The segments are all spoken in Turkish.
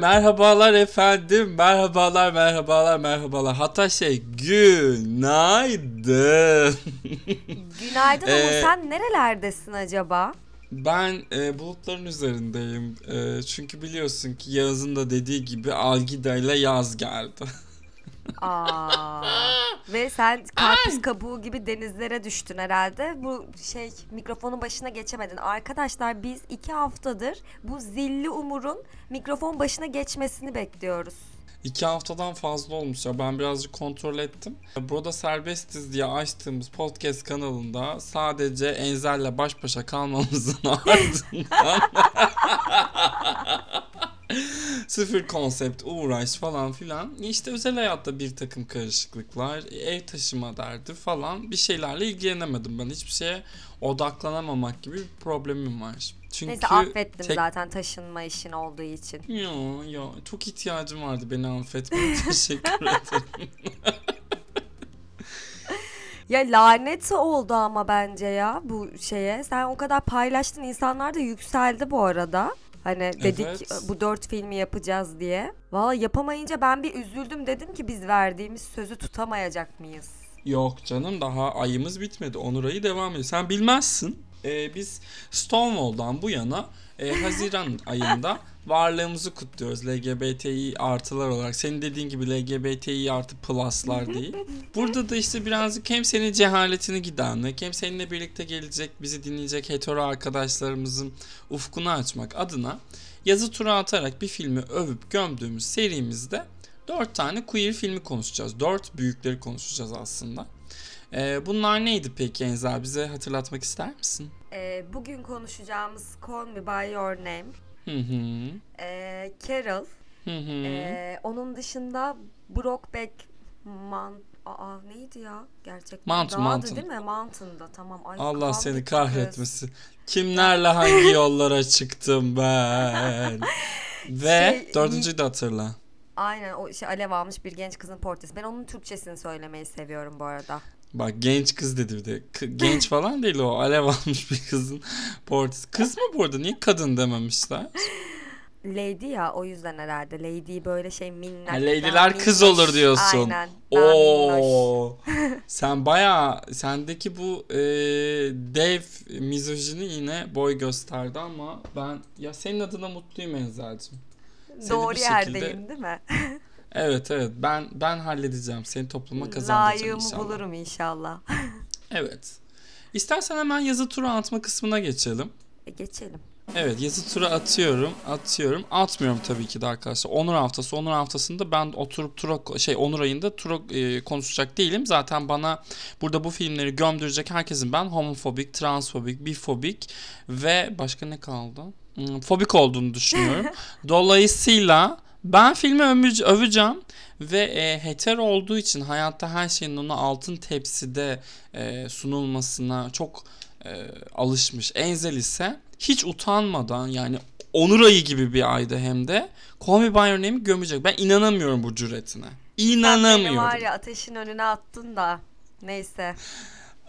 Merhabalar efendim. Merhabalar, merhabalar, merhabalar. Hatta şey günaydın. Günaydın. Ee, Sen nerelerdesin acaba? Ben e, bulutların üzerindeyim. E, çünkü biliyorsun ki Yağız'ın da dediği gibi Algida ile yaz geldi. Aa. Ve sen karpuz kabuğu gibi denizlere düştün herhalde. Bu şey mikrofonun başına geçemedin. Arkadaşlar biz iki haftadır bu zilli Umur'un mikrofon başına geçmesini bekliyoruz. İki haftadan fazla olmuş ya. Ben birazcık kontrol ettim. Burada serbestiz diye açtığımız podcast kanalında sadece Enzel'le baş başa kalmamızın ardından sıfır konsept, uğraş falan filan. İşte özel hayatta bir takım karışıklıklar, ev taşıma derdi falan bir şeylerle ilgilenemedim ben. Hiçbir şeye odaklanamamak gibi bir problemim var. Çünkü Neyse affettim tek- zaten taşınma işin olduğu için. Yo yo çok ihtiyacım vardı beni affetmeye. Teşekkür ederim. Ya lanet oldu ama bence ya bu şeye. Sen o kadar paylaştın insanlar da yükseldi bu arada. Hani dedik Evet. bu dört filmi yapacağız diye. Valla yapamayınca ben bir üzüldüm dedim ki biz verdiğimiz sözü tutamayacak mıyız? Yok canım daha ayımız bitmedi. Onur ayı devam ediyor. Sen bilmezsin. Ee, biz Stonewall'dan bu yana e, Haziran ayında varlığımızı kutluyoruz LGBTİ artılar olarak. Senin dediğin gibi LGBTİ artı pluslar değil. Burada da işte birazcık hem senin cehaletini gidermek hem seninle birlikte gelecek bizi dinleyecek hetero arkadaşlarımızın ufkunu açmak adına yazı tura atarak bir filmi övüp gömdüğümüz serimizde dört tane queer filmi konuşacağız. Dört büyükleri konuşacağız aslında. Ee, bunlar neydi peki Enza? Bize hatırlatmak ister misin? Ee, bugün konuşacağımız Call Me By Your Name, Hı hı. ee, Carol, Hı hı. ee, onun dışında Brokeback Man... Aa neydi ya gerçekten? Mountain, Dağdı Mountain. değil mi? Mountain'da tamam. Ay, Allah seni bitti kız. kahretmesin. Kimlerle hangi yollara çıktım ben? Ve Şey, dördüncüyü de hatırla. Aynen o şey alev almış bir genç kızın portresi. Ben onun Türkçesini söylemeyi seviyorum bu arada. Bak genç kız dedi bir de. K- genç falan değil o. Alev almış bir kızın portresi. Kız mı bu arada? Niye kadın dememişler? Lady ya o yüzden herhalde. Lady böyle şey minnak. Ha, daha lady'ler kız minnoş. olur diyorsun. Aynen. daha minnoş. Oo. Sen baya sendeki bu e, dev mizojini yine boy gösterdi ama ben ya senin adına mutluyum Enzel'cim. Seni Doğru bir şekilde- yerdeyim değil mi? Evet evet ben ben halledeceğim. Seni topluma kazandıracağım Layığımı inşallah. bulurum inşallah. Evet. İstersen hemen yazı tura atma kısmına geçelim. E, geçelim. Evet yazı tura atıyorum atıyorum atmıyorum tabii ki de arkadaşlar Onur haftası Onur haftasında ben oturup tura şey Onur ayında tura e, konuşacak değilim zaten bana burada bu filmleri gömdürecek herkesin ben homofobik transfobik bifobik ve başka ne kaldı Hmm, fobik olduğunu düşünüyorum dolayısıyla ben filmi övü- öveceğim ve e, hetero olduğu için hayatta her şeyin ona altın tepside e, sunulmasına çok e, alışmış. Enzel ise hiç utanmadan yani onur ayı gibi bir ayda hem de Call Me By Your Name'i gömecek. Ben inanamıyorum bu cüretine. Sen İnanamıyorum. var ya ateşin önüne attın da. Neyse.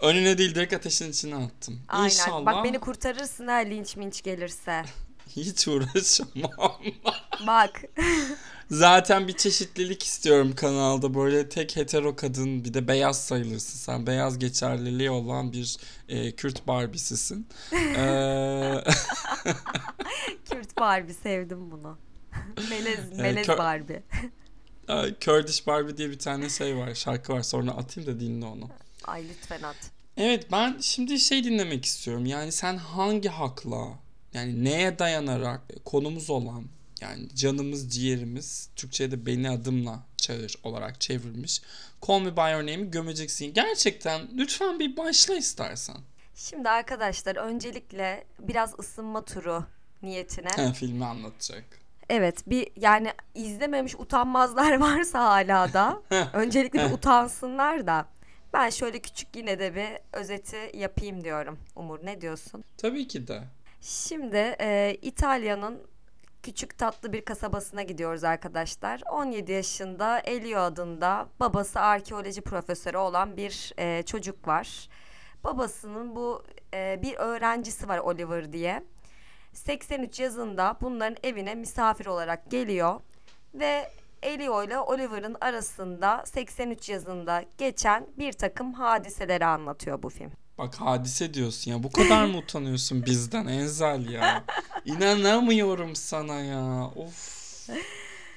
Önüne değil direkt ateşin içine attım. Aynen. İnşallah Bak beni kurtarırsın ha linç minç gelirse. hiç uğraşamam. Bak. Zaten bir çeşitlilik istiyorum kanalda. Böyle tek hetero kadın bir de beyaz sayılırsın. Sen beyaz geçerliliği olan bir e, Kürt Barbie'sisin. Ee, Kürt Barbie sevdim bunu. melez, melez kö- Barbie. Kurdish Barbie diye bir tane şey var. Şarkı var. Sonra atayım da dinle onu. Ay lütfen at. Evet ben şimdi şey dinlemek istiyorum. Yani sen hangi hakla yani neye dayanarak konumuz olan yani canımız ciğerimiz Türkçe'de beni adımla çağır olarak çevrilmiş. Call Me By Your Name'i gömeceksin. Gerçekten lütfen bir başla istersen. Şimdi arkadaşlar öncelikle biraz ısınma turu niyetine. Ha, filmi anlatacak. Evet bir yani izlememiş utanmazlar varsa hala da öncelikle bir utansınlar da ben şöyle küçük yine de bir özeti yapayım diyorum. Umur ne diyorsun? Tabii ki de. Şimdi e, İtalya'nın küçük tatlı bir kasabasına gidiyoruz arkadaşlar. 17 yaşında Elio adında babası arkeoloji profesörü olan bir e, çocuk var. Babasının bu e, bir öğrencisi var Oliver diye. 83 yazında bunların evine misafir olarak geliyor ve Elio ile Oliver'ın arasında 83 yazında geçen bir takım hadiseleri anlatıyor bu film. Bak hadise diyorsun ya. Bu kadar mı utanıyorsun bizden Enzel ya? İnanamıyorum sana ya. Of.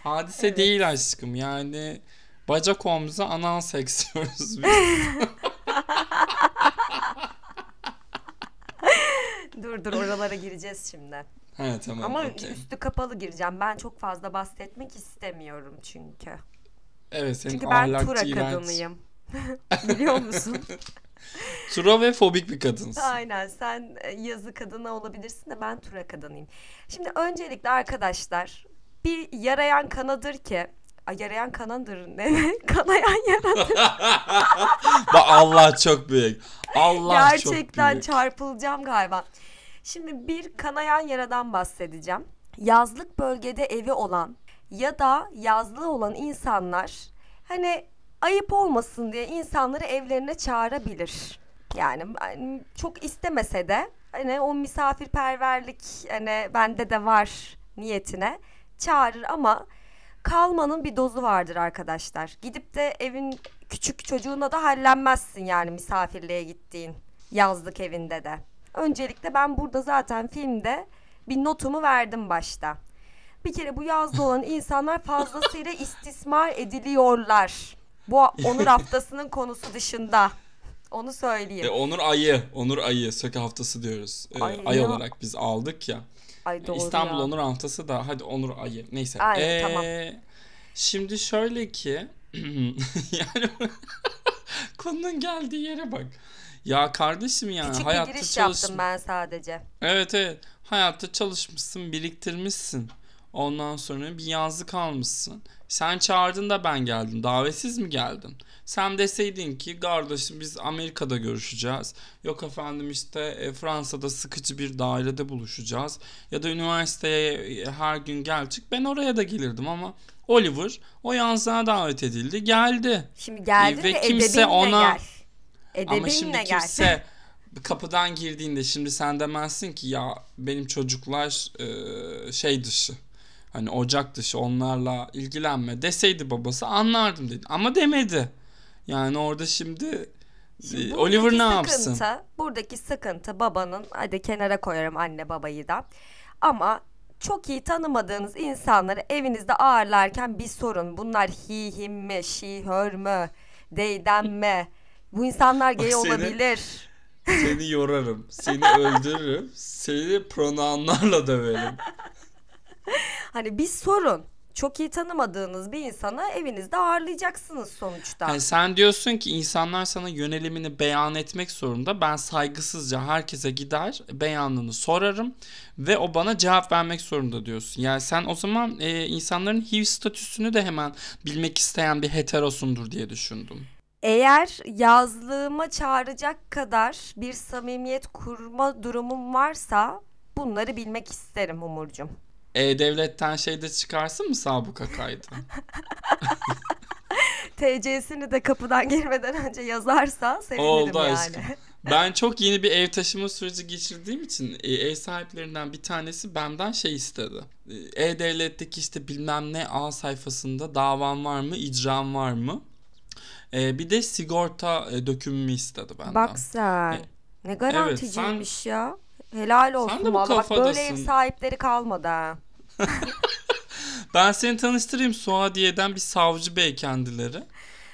Hadise Evet. değil aşkım. Yani bacak omza anal seks diyoruz biz. Dur dur oralara gireceğiz şimdi. He tamam. Ama okey. üstü kapalı gireceğim. Ben çok fazla bahsetmek istemiyorum çünkü. Evet senin Çünkü ben tura kadınıyım. Biliyor musun? Tura ve fobik bir kadınsın. Aynen sen e, yazı kadını olabilirsin de ben tura kadınıyım. Şimdi öncelikle arkadaşlar bir yarayan kanadır ki Ay, yarayan kanadır ne? Kanayan yaradır. Bak Allah çok büyük. Allah çok Gerçekten büyük. çarpılacağım galiba. Şimdi bir kanayan yaradan bahsedeceğim. Yazlık bölgede evi olan ya da yazlığı olan insanlar hani ayıp olmasın diye insanları evlerine çağırabilir. Yani hani çok istemese de hani o misafirperverlik hani bende de var niyetine çağırır ama kalmanın bir dozu vardır arkadaşlar. Gidip de evin küçük çocuğuna da hallenmezsin yani misafirliğe gittiğin yazlık evinde de. Öncelikle ben burada zaten filmde bir notumu verdim başta. Bir kere bu yazda olan insanlar fazlasıyla istismar ediliyorlar. Bu onur haftasının konusu dışında. Onu söyleyeyim. E, Onur ayı. Onur ayı. Söke haftası diyoruz. E, Ay, ay olarak biz aldık ya. Ay doğru İstanbul ya. Onur haftası da hadi Onur ayı. Neyse. Aynen, Ee, tamam. Şimdi şöyle ki yani konunun geldiği yere bak. Ya kardeşim yani Küçük bir giriş çalış. yaptım ben sadece. Evet evet. Hayatta çalışmışsın, biriktirmişsin. Ondan sonra bir yazlık almışsın. Sen çağırdın da ben geldim. Davetsiz mi geldin? Sen deseydin ki kardeşim biz Amerika'da görüşeceğiz. Yok efendim işte e, Fransa'da sıkıcı bir dairede buluşacağız. Ya da üniversiteye e, her gün gel çık. Ben oraya da gelirdim ama Oliver o yazlığa davet edildi. Geldi. Şimdi geldin Ve ve kimse ona- gel. Ama şimdi gel. kimse kapıdan girdiğinde şimdi sen demezsin ki ya benim çocuklar e, şey dışı hani ocak dışı onlarla ilgilenme deseydi babası anlardım dedi ama demedi. Yani orada şimdi, Şimdi e, Oliver ne sıkıntı, yapsın? Buradaki sıkıntı babanın, hadi kenara koyarım anne babayı da. Ama çok iyi tanımadığınız insanları evinizde ağırlarken bir sorun. Bunlar he, him mi, she, her mü, they'den mi? Bu insanlar gay seni- olabilir. Seni yorarım, seni öldürürüm, seni pronounlarla döverim. Hani bir sorun. Çok iyi tanımadığınız bir insanı evinizde ağırlayacaksınız sonuçta. Yani sen diyorsun ki insanlar sana yönelimini beyan etmek zorunda. Ben saygısızca herkese gider beyanını sorarım ve o bana cevap vermek zorunda diyorsun. Yani sen o zaman e, insanların HIV statüsünü de hemen bilmek isteyen bir heterosundur diye düşündüm. Eğer yazlığıma çağıracak kadar bir samimiyet kurma durumum varsa bunları bilmek isterim Umurcuğum. E-Devlet'ten şeyde çıkarsın mı sabıka kaydı? TC'sini de kapıdan girmeden önce yazarsa sevinirim Oldu yani. aşkım. Ben çok yeni bir ev taşıma süreci geçirdiğim için e, ev sahiplerinden bir tanesi benden şey istedi. E, E-Devlet'teki işte bilmem ne A sayfasında davan var mı, icram var mı? E, bir de sigorta dökümümü istedi benden. Bak sen. Ne garanticiymiş ya. Helal olsun de bu. Bak böyle ev sahipleri kalmadı ha. Ben seni tanıştırayım Suadiye'den bir savcı bey kendileri.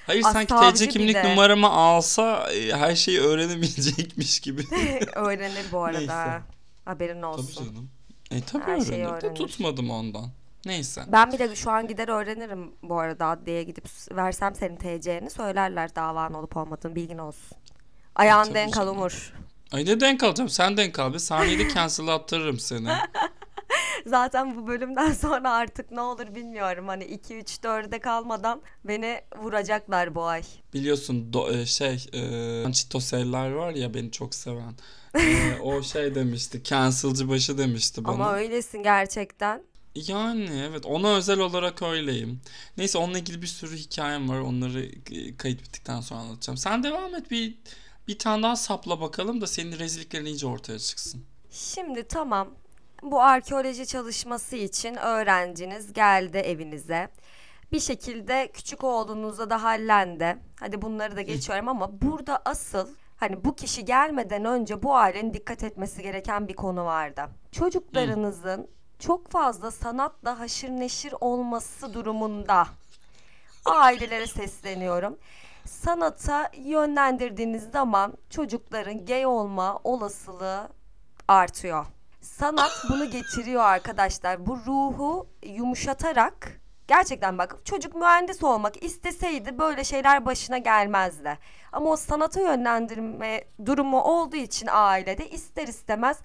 Hayır Aa, sanki TC bir kimlik de. numaramı alsa e, her şeyi öğrenemeyecekmiş gibi. Öğrenir bu arada. Neyse. Haberin Tabii olsun. canım. E tabii Her şeyi öğrenir de öğrenir. tutmadım ondan. Neyse. Ben bile şu an gider öğrenirim bu arada adliyeye gidip versem senin TC'ni söylerler davan olup olmadığını bilgin olsun. Ayağın tabii denk al canım. Ay ne denk alacağım? Sen denk al be. Saniyede cancel attırırım seni. Zaten bu bölümden sonra artık ne olur bilmiyorum. Hani 2 3 4'e kalmadan beni vuracaklar bu ay. Biliyorsun do- e, şey e, Çitoseller var ya beni çok seven. E, o şey demişti. Cancelci başı demişti bana. Ama öylesin gerçekten. Yani evet ona özel olarak öyleyim. Neyse onunla ilgili bir sürü hikayem var. Onları e, kayıt bittikten sonra anlatacağım. Sen devam et bir bir tane daha sapla bakalım da senin rezilliklerin iyice ortaya çıksın. Şimdi tamam. bu arkeoloji çalışması için öğrenciniz geldi evinize. Bir şekilde küçük oğlunuza da hallendi. Hadi bunları da geçiyorum ama burada asıl hani bu kişi gelmeden önce bu ailenin dikkat etmesi gereken bir konu vardı. Çocuklarınızın çok fazla sanatla haşır neşir olması durumunda ailelere sesleniyorum. Sanata yönlendirdiğiniz zaman çocukların gay olma olasılığı artıyor. Sanat bunu getiriyor arkadaşlar. Bu ruhu yumuşatarak gerçekten bak çocuk mühendis olmak isteseydi böyle şeyler başına gelmezdi. Ama o sanata yönlendirme durumu olduğu için ailede ister istemez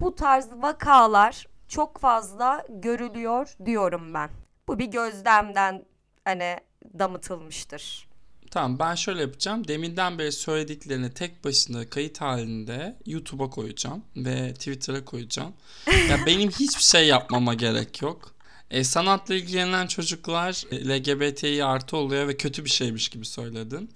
bu tarz vakalar çok fazla görülüyor diyorum ben. Bu bir gözlemden hani damıtılmıştır. Tamam ben şöyle yapacağım. Deminden beri söylediklerini tek başına kayıt halinde YouTube'a koyacağım ve Twitter'a koyacağım. Ya benim hiçbir şey yapmama gerek yok. E, sanatla ilgilenen çocuklar e, LGBTİ artı oluyor ve kötü bir şeymiş gibi söyledin.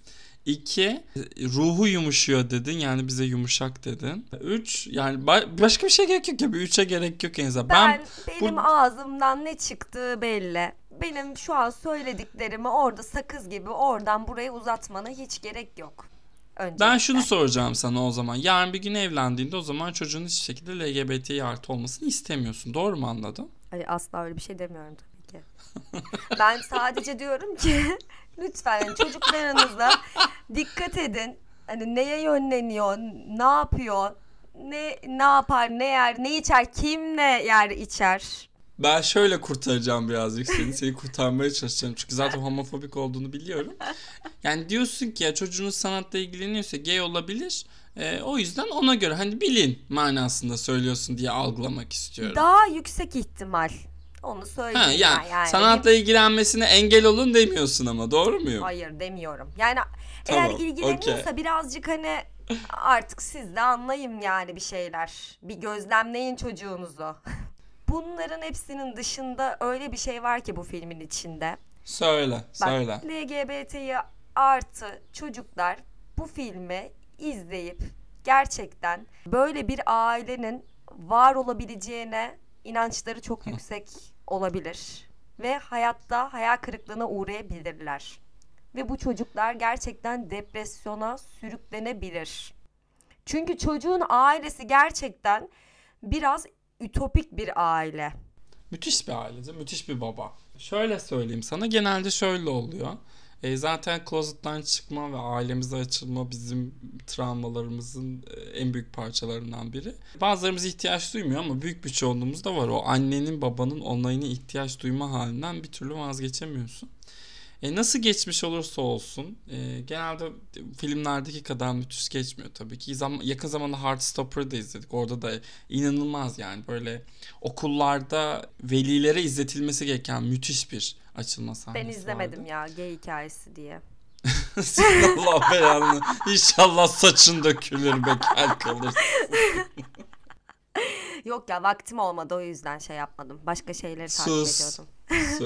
İki, ruhu yumuşuyor dedin yani bize yumuşak dedin. Üç, yani ba- başka bir şey gerek yok ya bir üçe gerek yok en azından. Ben, Ben, benim bu- ağzımdan ne çıktığı belli. Benim şu an söylediklerimi orada sakız gibi oradan buraya uzatmana hiç gerek yok. Öncelikle. Ben şunu soracağım sana o zaman. Yarın bir gün evlendiğinde o zaman çocuğun hiçbir şekilde LGBTİ artı olmasını istemiyorsun. Doğru mu anladım? Ay, asla öyle bir şey demiyorum tabii ki. ben sadece diyorum ki lütfen yani çocuklarınıza dikkat edin. Hani neye yönleniyor, ne yapıyor, ne ne yapar, ne yer, ne içer, kim ne yer içer. Ben şöyle kurtaracağım birazcık seni. Seni kurtarmaya çalışacağım. Çünkü zaten homofobik olduğunu biliyorum. Yani diyorsun ki ya çocuğunuz sanatla ilgileniyorsa gay olabilir. Ee, o yüzden ona göre hani bilin manasında söylüyorsun diye algılamak istiyorum. Daha yüksek ihtimal. Onu söyleyeyim ha, ben yani, yani. sanatla ilgilenmesine engel olun demiyorsun ama doğru muyum? Hayır demiyorum. Yani Tamam, eğer ilgileniyorsa okey. birazcık hani artık siz de anlayın yani bir şeyler. Bir gözlemleyin çocuğunuzu. Bunların hepsinin dışında öyle bir şey var ki bu filmin içinde. Söyle, Bak söyle. LGBT'yi artı çocuklar bu filmi izleyip gerçekten böyle bir ailenin var olabileceğine inançları çok yüksek olabilir. Ve hayatta hayal kırıklığına uğrayabilirler. Ve bu çocuklar gerçekten depresyona sürüklenebilir. Çünkü çocuğun ailesi gerçekten biraz ütopik bir aile. Müthiş bir ailece, müthiş bir baba. Şöyle söyleyeyim sana, genelde şöyle oluyor. E, zaten closet'tan çıkma ve ailemize açılma bizim travmalarımızın e, en büyük parçalarından biri. Bazılarımız ihtiyaç duymuyor ama büyük bir çoğunluğumuz da var. O annenin babanın onayına ihtiyaç duyma halinden bir türlü vazgeçemiyorsun. E, nasıl geçmiş olursa olsun e, genelde filmlerdeki kadar müthiş geçmiyor tabii ki. Zam- yakın zamanda Heartstopper'ı da izledik. Orada da inanılmaz yani böyle okullarda velilere izletilmesi gereken müthiş bir açılma sahnesi Ben izlemedim vardı. ya gay hikayesi diye. Allah belanı. İnşallah saçın dökülür bekar kalırsın. Yok ya vaktim olmadı o yüzden şey yapmadım. Başka şeyleri takip Sus. ediyordum.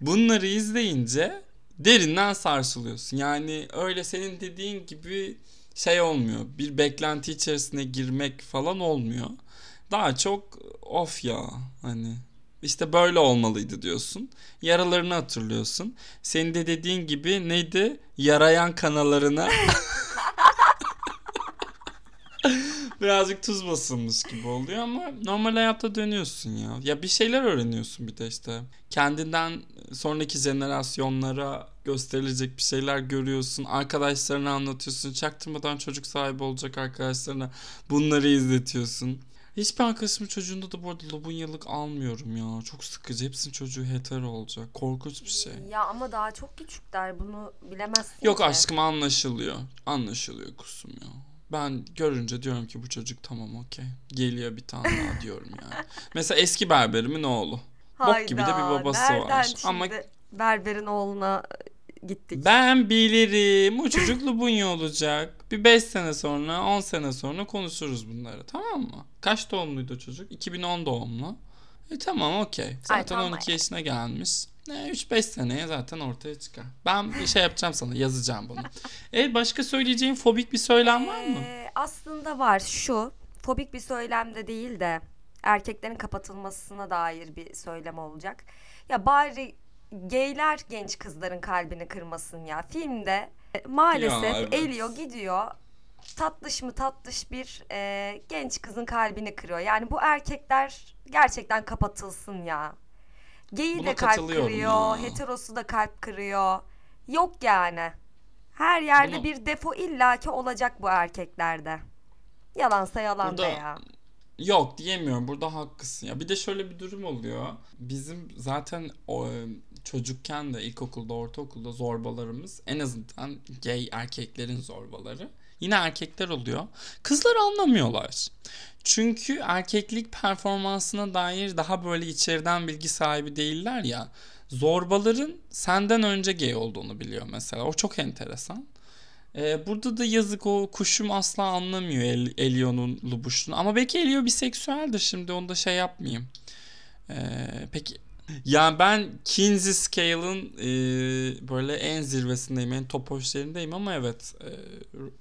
Bunları izleyince derinden sarsılıyorsun. Yani öyle senin dediğin gibi şey olmuyor. Bir beklenti içerisine girmek falan olmuyor. Daha çok of ya hani işte böyle olmalıydı diyorsun. Yaralarını hatırlıyorsun. Senin de dediğin gibi neydi? Yarayan kanalarına birazcık tuz basılmış gibi oluyor ama normal hayatta dönüyorsun ya. Ya bir şeyler öğreniyorsun bir de işte. Kendinden sonraki jenerasyonlara gösterilecek bir şeyler görüyorsun. Arkadaşlarına anlatıyorsun. Çaktırmadan çocuk sahibi olacak arkadaşlarına bunları izletiyorsun. Hiçbir arkadaşımın çocuğunda da bu arada Lobunyalık almıyorum ya. Çok sıkıcı. Hepsinin çocuğu hetero olacak. Korkunç bir şey. Ya ama daha çok küçükler bunu bilemezsin Yok ki. aşkım anlaşılıyor. Anlaşılıyor kusum ya. Ben görünce diyorum ki bu çocuk tamam okey. Geliyor bir tane daha diyorum yani. Mesela eski berberimin oğlu. Bok gibi de bir Hayda, babası nereden var. Şimdi Ama berberin oğluna gittik. ben bilirim. O çocuk Lubunya olacak. Bir 5 sene sonra 10 sene sonra konuşuruz bunları tamam mı? Kaç doğumluydu o çocuk? 2010 doğumlu. E tamam okey. Zaten tamam 12 yaşına gelmiş. Ne 3-5 seneye zaten ortaya çıkar. Ben bir şey yapacağım sana yazacağım bunu. E başka söyleyeceğin fobik bir söylem var mı? Ee, aslında var şu fobik bir söylem de değil de erkeklerin kapatılmasına dair bir söylem olacak. Ya bari geyler genç kızların kalbini kırmasın ya. Filmde e, maalesef Ya, evet. Elio gidiyor tatlış mı tatlış bir e, genç kızın kalbini kırıyor. Yani bu erkekler gerçekten kapatılsın ya. Geyi Buna de kalp kırıyor, ya. heterosu da kalp kırıyor. Yok yani. Her yerde Bunu- bir defo illaki olacak bu erkeklerde. Yalansa yalan Burada- de ya. Yok diyemiyorum. Burada haklısın ya. Bir de şöyle bir durum oluyor. Bizim zaten o, çocukken de ilkokulda, ortaokulda zorbalarımız en azından gay erkeklerin zorbaları. Yine erkekler oluyor. Kızlar anlamıyorlar. Çünkü erkeklik performansına dair daha böyle içeriden bilgi sahibi değiller ya. Zorbaların senden önce gay olduğunu biliyor mesela. O çok enteresan. Ee, burada da yazık o kuşum asla anlamıyor El- Elio'nun lubuşluğunu. Ama belki Elio biseksüeldir şimdi onu da şey yapmayayım. Ee, peki yani ben Kinsey Scale'ın e, böyle en zirvesindeyim, en top hoşlarındayım ama evet e,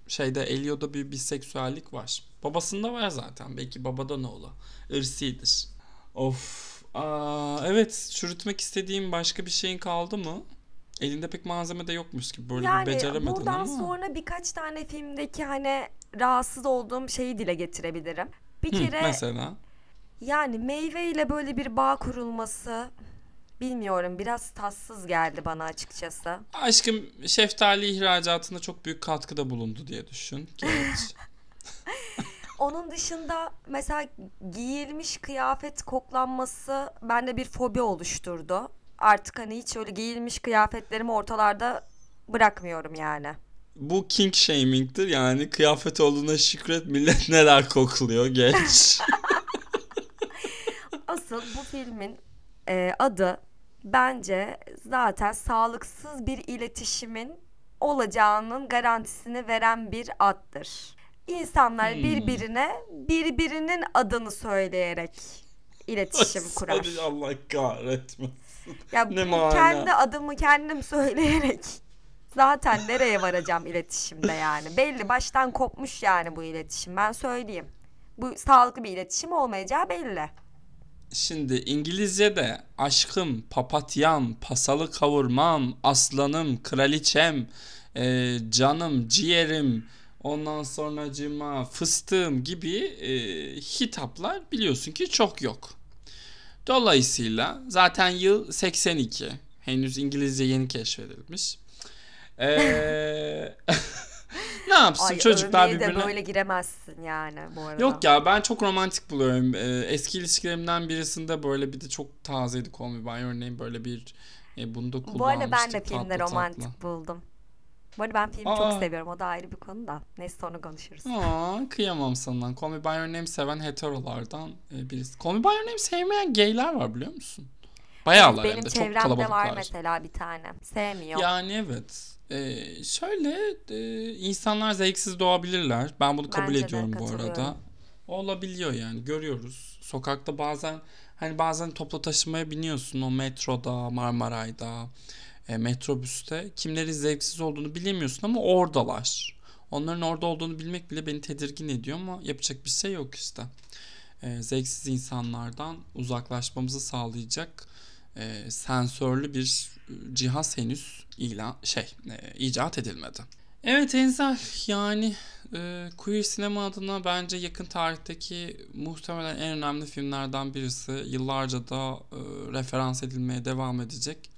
şeyde Elio'da bir biseksüellik var. Babasında var zaten. Belki babadan oğlu. Irsidir. Of. Aa, evet çürütmek istediğim başka bir şeyin kaldı mı? Elinde pek malzeme de yokmuş gibi. Böyle bir Yani beceremedin buradan ama. sonra birkaç tane filmdeki hani rahatsız olduğum şeyi dile getirebilirim. Bir Hı, kere mesela. Yani meyveyle böyle bir bağ kurulması bilmiyorum biraz tatsız geldi bana açıkçası. Aşkım şeftali ihracatında çok büyük katkıda bulundu diye düşün. Geç. Onun dışında mesela giyilmiş kıyafet koklanması bende bir fobi oluşturdu. Artık hani hiç öyle giyilmiş kıyafetlerimi ortalarda bırakmıyorum yani. Bu king shaming'tir yani kıyafet olduğuna şükret millet neler kokluyor geç. Asıl bu filmin e, adı bence zaten sağlıksız bir iletişimin olacağının garantisini veren bir addır. İnsanlar Hmm. birbirine birbirinin adını söyleyerek iletişim kurar. Hadi Allah kahretmesin. Ya Ne mana? kendi adımı kendim söyleyerek zaten nereye varacağım iletişimde yani. Belli baştan kopmuş yani bu iletişim ben söyleyeyim. Bu sağlıklı bir iletişim olmayacağı belli. Şimdi İngilizce'de aşkım, papatyam, pasalı kavurmam, aslanım, kraliçem, e, canım, ciğerim, ondan sonracıma fıstığım gibi e, hitaplar biliyorsun ki çok yok. Dolayısıyla zaten yıl 82. Henüz İngilizce yeni keşfedilmiş. Ee, ne yapsın Ay çocuklar de birbirine... böyle giremezsin yani bu arada. Yok ya ben çok romantik buluyorum. Ee, eski ilişkilerimden birisinde böyle bir de çok Me By Your Name böyle bir e, bunu da kullanmıştık. Bu arada ben de tatlı filmde tatlı. romantik buldum. Bu arada ben filmi Aa. çok seviyorum. O da ayrı bir konu da. Neyse sonra konuşuruz. Aa, kıyamam sana. Call Me By Your Name seven heterolardan e, birisi. Call Me By Your Name sevmeyen gayler var biliyor musun? Bayağılar hem Benim de çok çevremde kalabalıklar. var mesela bir tane. Sevmiyor. Yani evet. Ee, şöyle e, insanlar zevksiz doğabilirler. Ben bunu kabul Bence de ediyorum bu arada. katılıyorum. Olabiliyor yani görüyoruz. Sokakta bazen hani bazen toplu taşımaya biniyorsun o metroda, Marmaray'da, e, metrobüste. Kimlerin zevksiz olduğunu bilemiyorsun ama oradalar. Onların orada olduğunu bilmek bile beni tedirgin ediyor ama yapacak bir şey yok işte. E, zevksiz insanlardan uzaklaşmamızı sağlayacak e, sensörlü bir e, cihaz henüz ilan şey e, icat edilmedi. Evet Enzel yani e, queer sinema adına bence yakın tarihteki muhtemelen en önemli filmlerden birisi. Yıllarca da e, referans edilmeye devam edecek.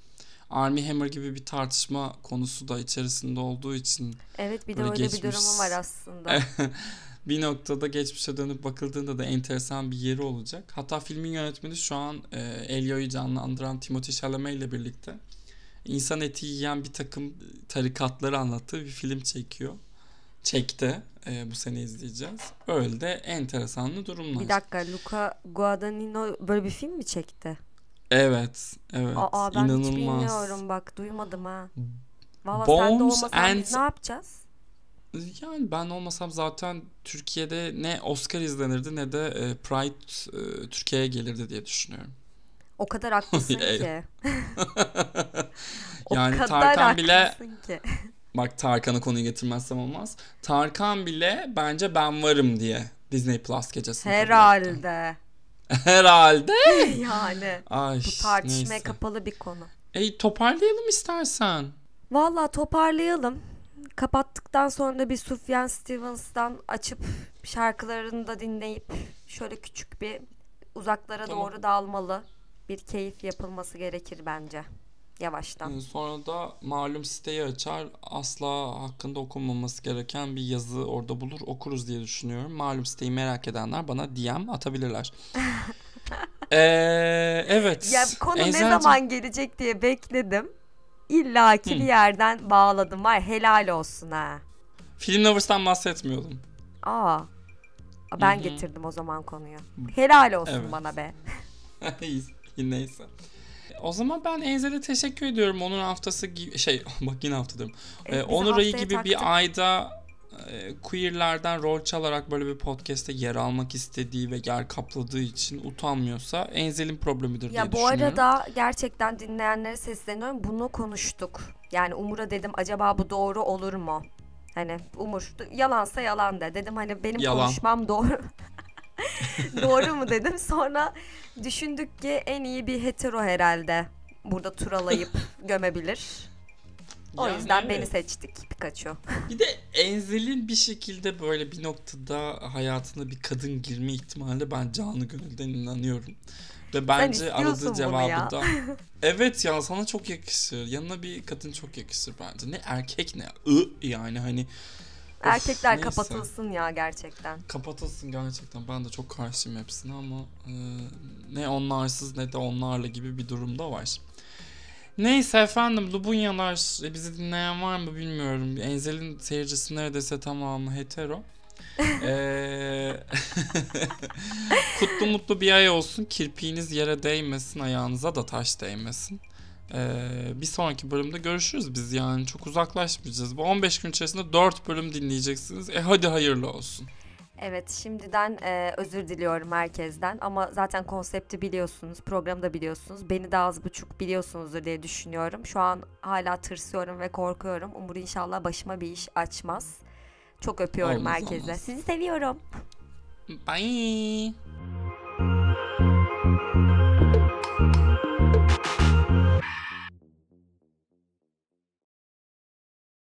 Army Hammer gibi bir tartışma konusu da içerisinde olduğu için Evet bir de öyle bir geçmiş- durumu var aslında. bir noktada geçmişe dönüp bakıldığında da enteresan bir yeri olacak. Hatta filmin yönetmeni şu an e, Elio'yu canlandıran Timothée Chalamet ile birlikte insan eti yiyen bir takım tarikatları anlattığı bir film çekiyor. Çekti. E, bu sene izleyeceğiz. Öyle de enteresanlı durumlar. Bir dakika Luca Guadagnino böyle bir film mi çekti? Evet, evet. Aa ben hiç İnanılmaz. bilmiyorum bak duymadım ha. Valla sen de olmasan biz and- ne yapacağız? Yani ben olmasam zaten Türkiye'de ne Oscar izlenirdi ne de e, Pride e, Türkiye'ye gelirdi diye düşünüyorum. O kadar haklısın ki. O Yani kadar Tarkan bile ki. bak Tarkan'ı konuyu getirmezsem olmaz. Tarkan bile bence ben varım diye Disney Plus etti. Herhalde. Herhalde. yani Ay, bu tartışmaya neyse. kapalı bir konu. Ey toparlayalım istersen. Vallahi toparlayalım. Kapattıktan sonra bir Sufjan Stevens'tan açıp şarkılarını da dinleyip şöyle küçük bir uzaklara Tamam. doğru dalmalı bir keyif yapılması gerekir bence. Yavaştan. Ee, Sonra da malum siteyi açar. Asla hakkında okunmaması gereken bir yazı orada bulur. Okuruz diye düşünüyorum. Malum siteyi merak edenler bana DM atabilirler. Ee, evet. Ya konu ne Eczacığım- zaman gelecek diye bekledim. İlla ki Hı. bir yerden bağladım var. Helal olsun ha. Film Lovers'tan bahsetmiyordum. Aa. Ben Hı hı. getirdim o zaman konuyu. Helal olsun Evet. bana be. Neyse. O zaman ben Enzel'e teşekkür ediyorum. Onun haftası gibi şey bak yine hafta diyorum. Ee, Onur ayı gibi taktık. bir ayda queerlerden rol çalarak böyle bir podcast'te yer almak istediği ve yer kapladığı için utanmıyorsa Enzel'in problemidir diye Ya bu düşünüyorum. arada gerçekten dinleyenlere sesleniyorum. Bunu konuştuk. Yani Umur'a dedim acaba bu doğru olur mu? Hani Umur yalansa yalan de. Dedim hani benim Yalan. konuşmam doğru. doğru mu dedim. Sonra düşündük ki en iyi bir hetero herhalde burada turalayıp gömebilir. O Yani yüzden evet. beni seçtik Pikachu. Bir de Enzel'in bir şekilde böyle bir noktada hayatına bir kadın girme ihtimali ben canı gönülden inanıyorum. Ve bence aradığı cevabı ya. da evet ya sana çok yakışır. Yanına bir kadın çok yakışır bence. Ne erkek ne ı yani hani Of, Erkekler neyse. kapatılsın ya gerçekten. kapatılsın gerçekten. Ben de çok karşıyım hepsine ama e, ne onlarsız ne de onlarla gibi bir durumda var. Neyse efendim Lubunyalar e, bizi dinleyen var mı bilmiyorum. Enzel'in seyircisi neredeyse tamamı hetero. Ee, kutlu mutlu bir ay olsun. Kirpiğiniz yere değmesin. Ayağınıza da taş değmesin. Ee, bir sonraki bölümde görüşürüz biz yani. Çok uzaklaşmayacağız. Bu 15 gün içerisinde 4 bölüm dinleyeceksiniz. E hadi hayırlı olsun. Evet şimdiden e, özür diliyorum herkesten ama zaten konsepti biliyorsunuz, programı da biliyorsunuz. Beni de az buçuk biliyorsunuzdur diye düşünüyorum. Şu an hala tırsıyorum ve korkuyorum. Umur inşallah başıma bir iş açmaz. Çok öpüyorum Olmaz, herkese. olmaz. Sizi seviyorum. Bye.